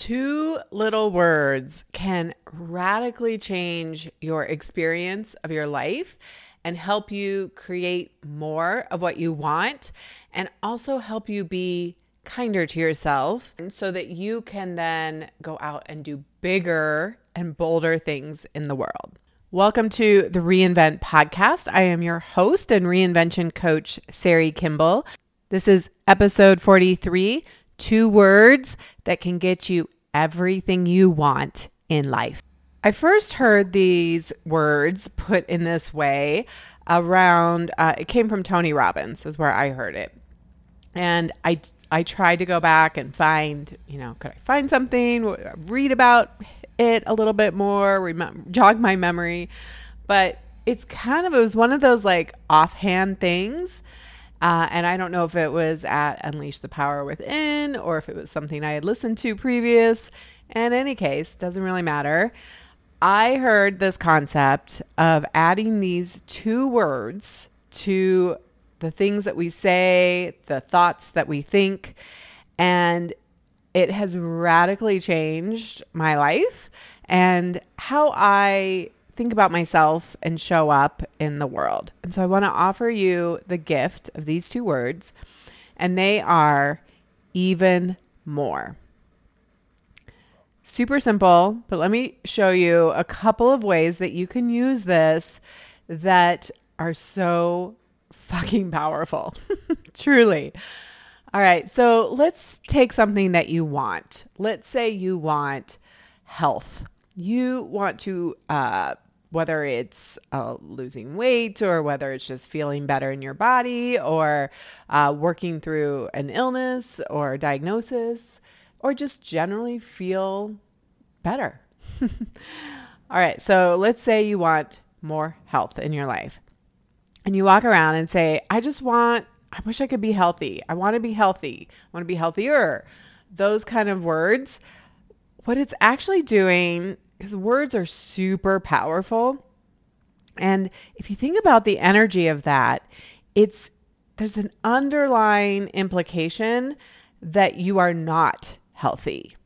Two little words can radically change your experience of your life and help you create more of what you want and also help you be kinder to yourself so that you can then go out and do bigger and bolder things in the world. Welcome to the Reinvent podcast. I am your host and reinvention coach, Sari Kimbell. This is episode 43 two words that can get you everything you want in life. I first heard these words put in this way around, uh, it came from Tony Robbins, is where I heard it. And I, I tried to go back and find, you know, could I find something, read about it a little bit more, jog my memory. But it's kind of, it was one of those like offhand things uh, and I don't know if it was at Unleash the Power Within or if it was something I had listened to previous. In any case, doesn't really matter. I heard this concept of adding these two words to the things that we say, the thoughts that we think, and it has radically changed my life and how I think about myself and show up in the world. And so I want to offer you the gift of these two words, and they are even more. Super simple, but let me show you a couple of ways that you can use this that are so fucking powerful. Truly. All right, so let's take something that you want. Let's say you want health. You want to uh, whether it's uh, losing weight or whether it's just feeling better in your body or uh, working through an illness or diagnosis or just generally feel better. All right, so let's say you want more health in your life and you walk around and say, I just want, I wish I could be healthy. I want to be healthy. I want to be healthier. Those kind of words. What it's actually doing because words are super powerful. And if you think about the energy of that, it's there's an underlying implication that you are not healthy,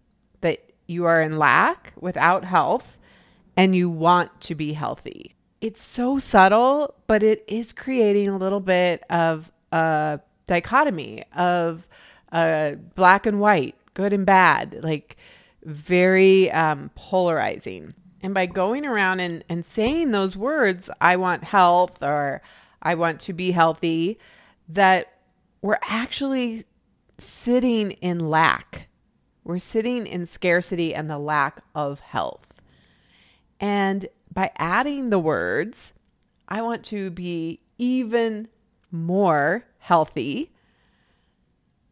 that you are in lack without health and you want to be healthy. It's so subtle, but it is creating a little bit of a dichotomy of uh, black and white, good and bad. Like very um, polarizing. And by going around and, and saying those words, I want health or I want to be healthy, that we're actually sitting in lack. We're sitting in scarcity and the lack of health. And by adding the words, I want to be even more healthy,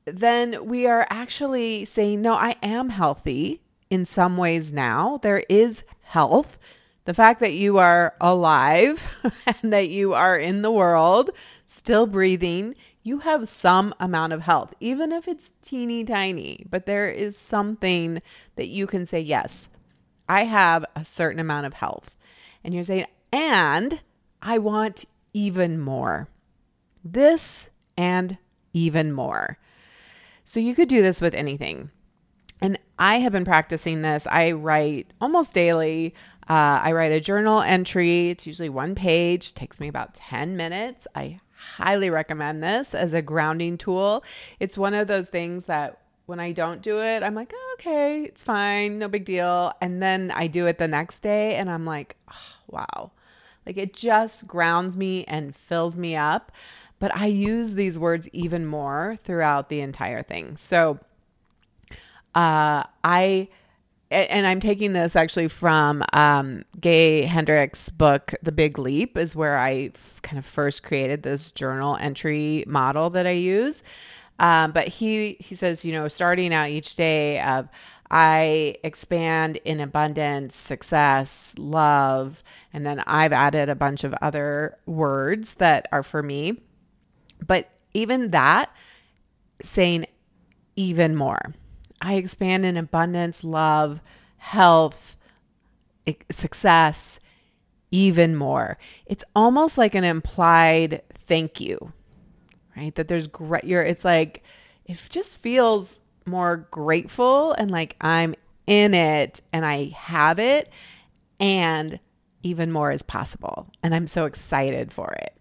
then we are actually saying, no, I am healthy in some ways now. There is health. The fact that you are alive and that you are in the world, still breathing, you have some amount of health, even if it's teeny tiny. But there is something that you can say, yes, I have a certain amount of health. And you're saying, and I want even more. This and even more. So you could do this with anything. I have been practicing this. I write almost daily. Uh, I write a journal entry. It's usually one page, takes me about 10 minutes. I highly recommend this as a grounding tool. It's one of those things that when I don't do it, I'm like, oh, okay, it's fine, no big deal. And then I do it the next day and I'm like, oh, wow. Like it just grounds me and fills me up. But I use these words even more throughout the entire thing. So, uh, I and I'm taking this actually from um, Gay Hendricks' book, The Big Leap, is where I f- kind of first created this journal entry model that I use. Um, but he he says, you know, starting out each day of I expand in abundance, success, love, and then I've added a bunch of other words that are for me. But even that, saying even more I expand in abundance, love, health, success, even more. It's almost like an implied thank you, right? That there's great, you're, it's like, it just feels more grateful and like I'm in it and I have it and even more is possible. And I'm so excited for it.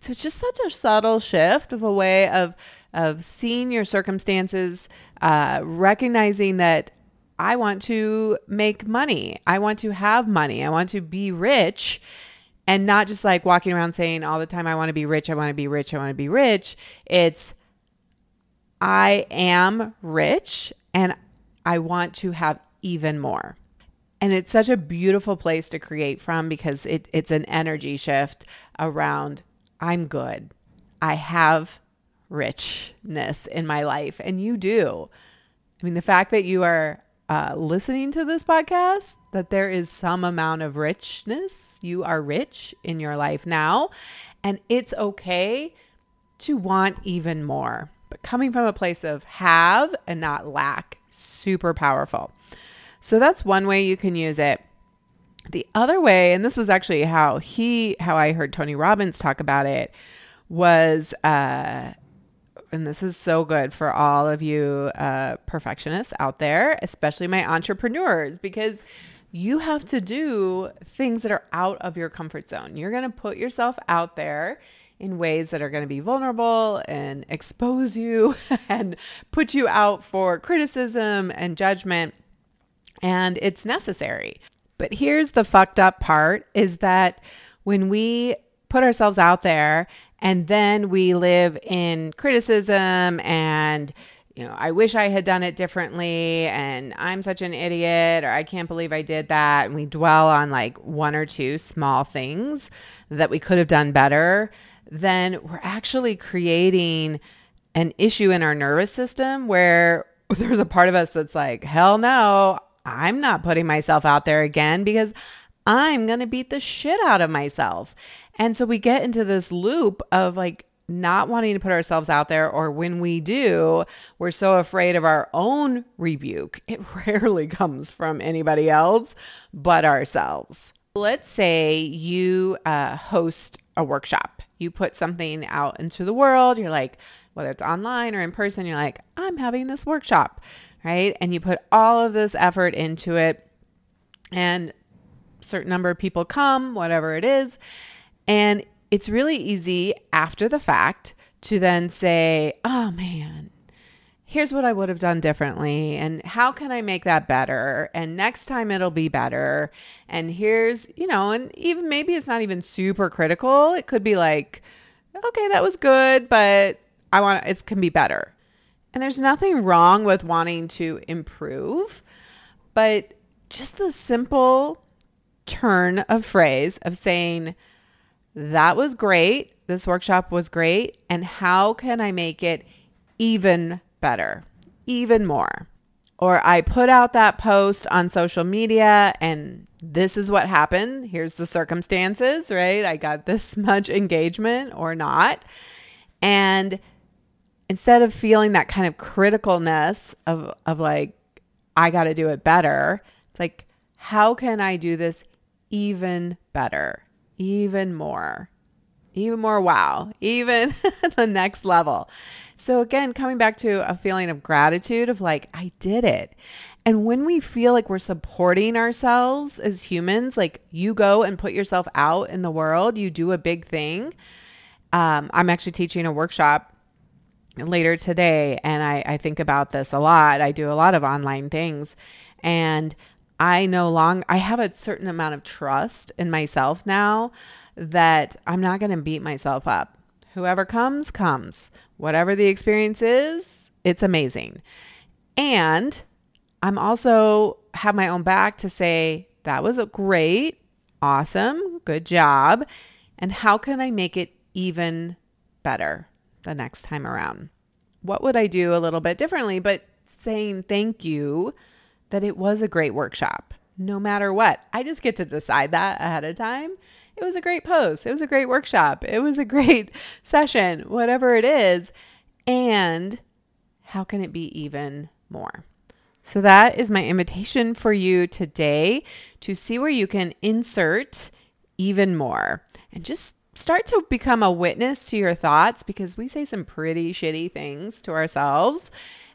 So it's just such a subtle shift of a way of of seeing your circumstances, uh, recognizing that I want to make money. I want to have money. I want to be rich and not just like walking around saying all the time, I want to be rich. I want to be rich. I want to be rich. It's, I am rich and I want to have even more. And it's such a beautiful place to create from because it, it's an energy shift around I'm good. I have richness in my life, and you do. I mean, the fact that you are uh, listening to this podcast, that there is some amount of richness. You are rich in your life now, and it's okay to want even more. But coming from a place of have and not lack, super powerful. So that's one way you can use it. The other way, and this was actually how he, how I heard Tony Robbins talk about it, was, uh, and this is so good for all of you uh, perfectionists out there, especially my entrepreneurs, because you have to do things that are out of your comfort zone. You're going to put yourself out there in ways that are going to be vulnerable and expose you and put you out for criticism and judgment and it's necessary. But here's the fucked up part is that when we put ourselves out there and then we live in criticism and you know, I wish I had done it differently and I'm such an idiot or I can't believe I did that. And we dwell on like one or two small things that we could have done better, then we're actually creating an issue in our nervous system where there's a part of us that's like, hell no, I'm not putting myself out there again because I'm going to beat the shit out of myself. And so we get into this loop of like not wanting to put ourselves out there, or when we do, we're so afraid of our own rebuke. It rarely comes from anybody else but ourselves. Let's say you uh, host a workshop, you put something out into the world, you're like, whether it's online or in person, you're like, I'm having this workshop right? And you put all of this effort into it and certain number of people come, whatever it is. And it's really easy after the fact to then say, "Oh man, here's what I would have done differently and how can I make that better? And next time it'll be better. And here's you know and even maybe it's not even super critical. It could be like okay that was good but I want it can be better. And there's nothing wrong with wanting to improve, but just the simple turn of phrase of saying, that was great. This workshop was great. And how can I make it even better, even more? Or I put out that post on social media and this is what happened. Here's the circumstances, right? I got this much engagement or not. And instead of feeling that kind of criticalness of of like I got to do it better, it's like how can I do this even better, even more, even more wow, even the next level. So again, coming back to a feeling of gratitude of like I did it. And when we feel like we're supporting ourselves as humans, like you go and put yourself out in the world, you do a big thing. Um, I'm actually teaching a workshop later today and I, I think about this a lot. I do a lot of online things and I no longer I have a certain amount of trust in myself now that I'm not going to beat myself up. Whoever comes comes. Whatever the experience is, it's amazing. And I'm also have my own back to say that was a great, awesome, good job and how can I make it even better? the next time around? What would I do a little bit differently? But saying thank you that it was a great workshop, no matter what. I just get to decide that ahead of time. It was a great post. It was a great workshop. It was a great session, whatever it is. And how can it be even more? So, that is my invitation for you today to see where you can insert even more and just start to become a witness to your thoughts because we say some pretty shitty things to ourselves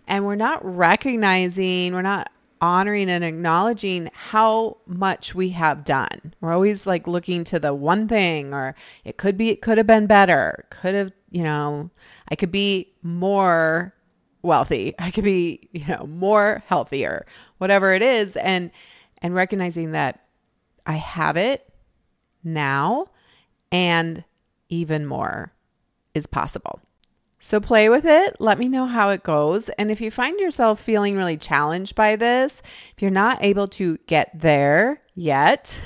and we're not recognizing, we're not honoring and acknowledging how much we have done. We're always like looking to the one thing, or it could be, it could have been better. Could have, you know, I could be more wealthy. I could be, you know, more healthier, whatever it is. And, and recognizing that I have it now and even more is possible. So play with it. Let me know how it goes. And if you find yourself feeling really challenged by this, if you're not able to get there yet,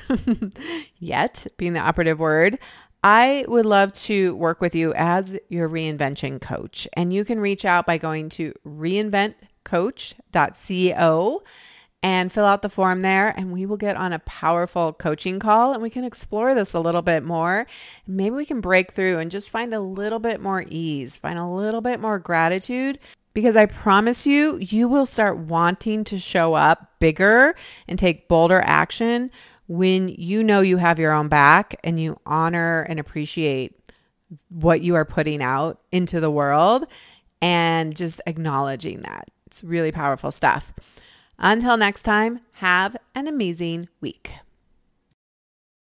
yet being the operative word, I would love to work with you as your reinvention coach. And you can reach out by going to reinventcoach.co and fill out the form there and we will get on a powerful coaching call and we can explore this a little bit more. Maybe we can break through and just find a little bit more ease, find a little bit more gratitude because I promise you, you will start wanting to show up bigger and take bolder action when you know you have your own back and you honor and appreciate what you are putting out into the world and just acknowledging that. It's really powerful stuff. Until next time, have an amazing week.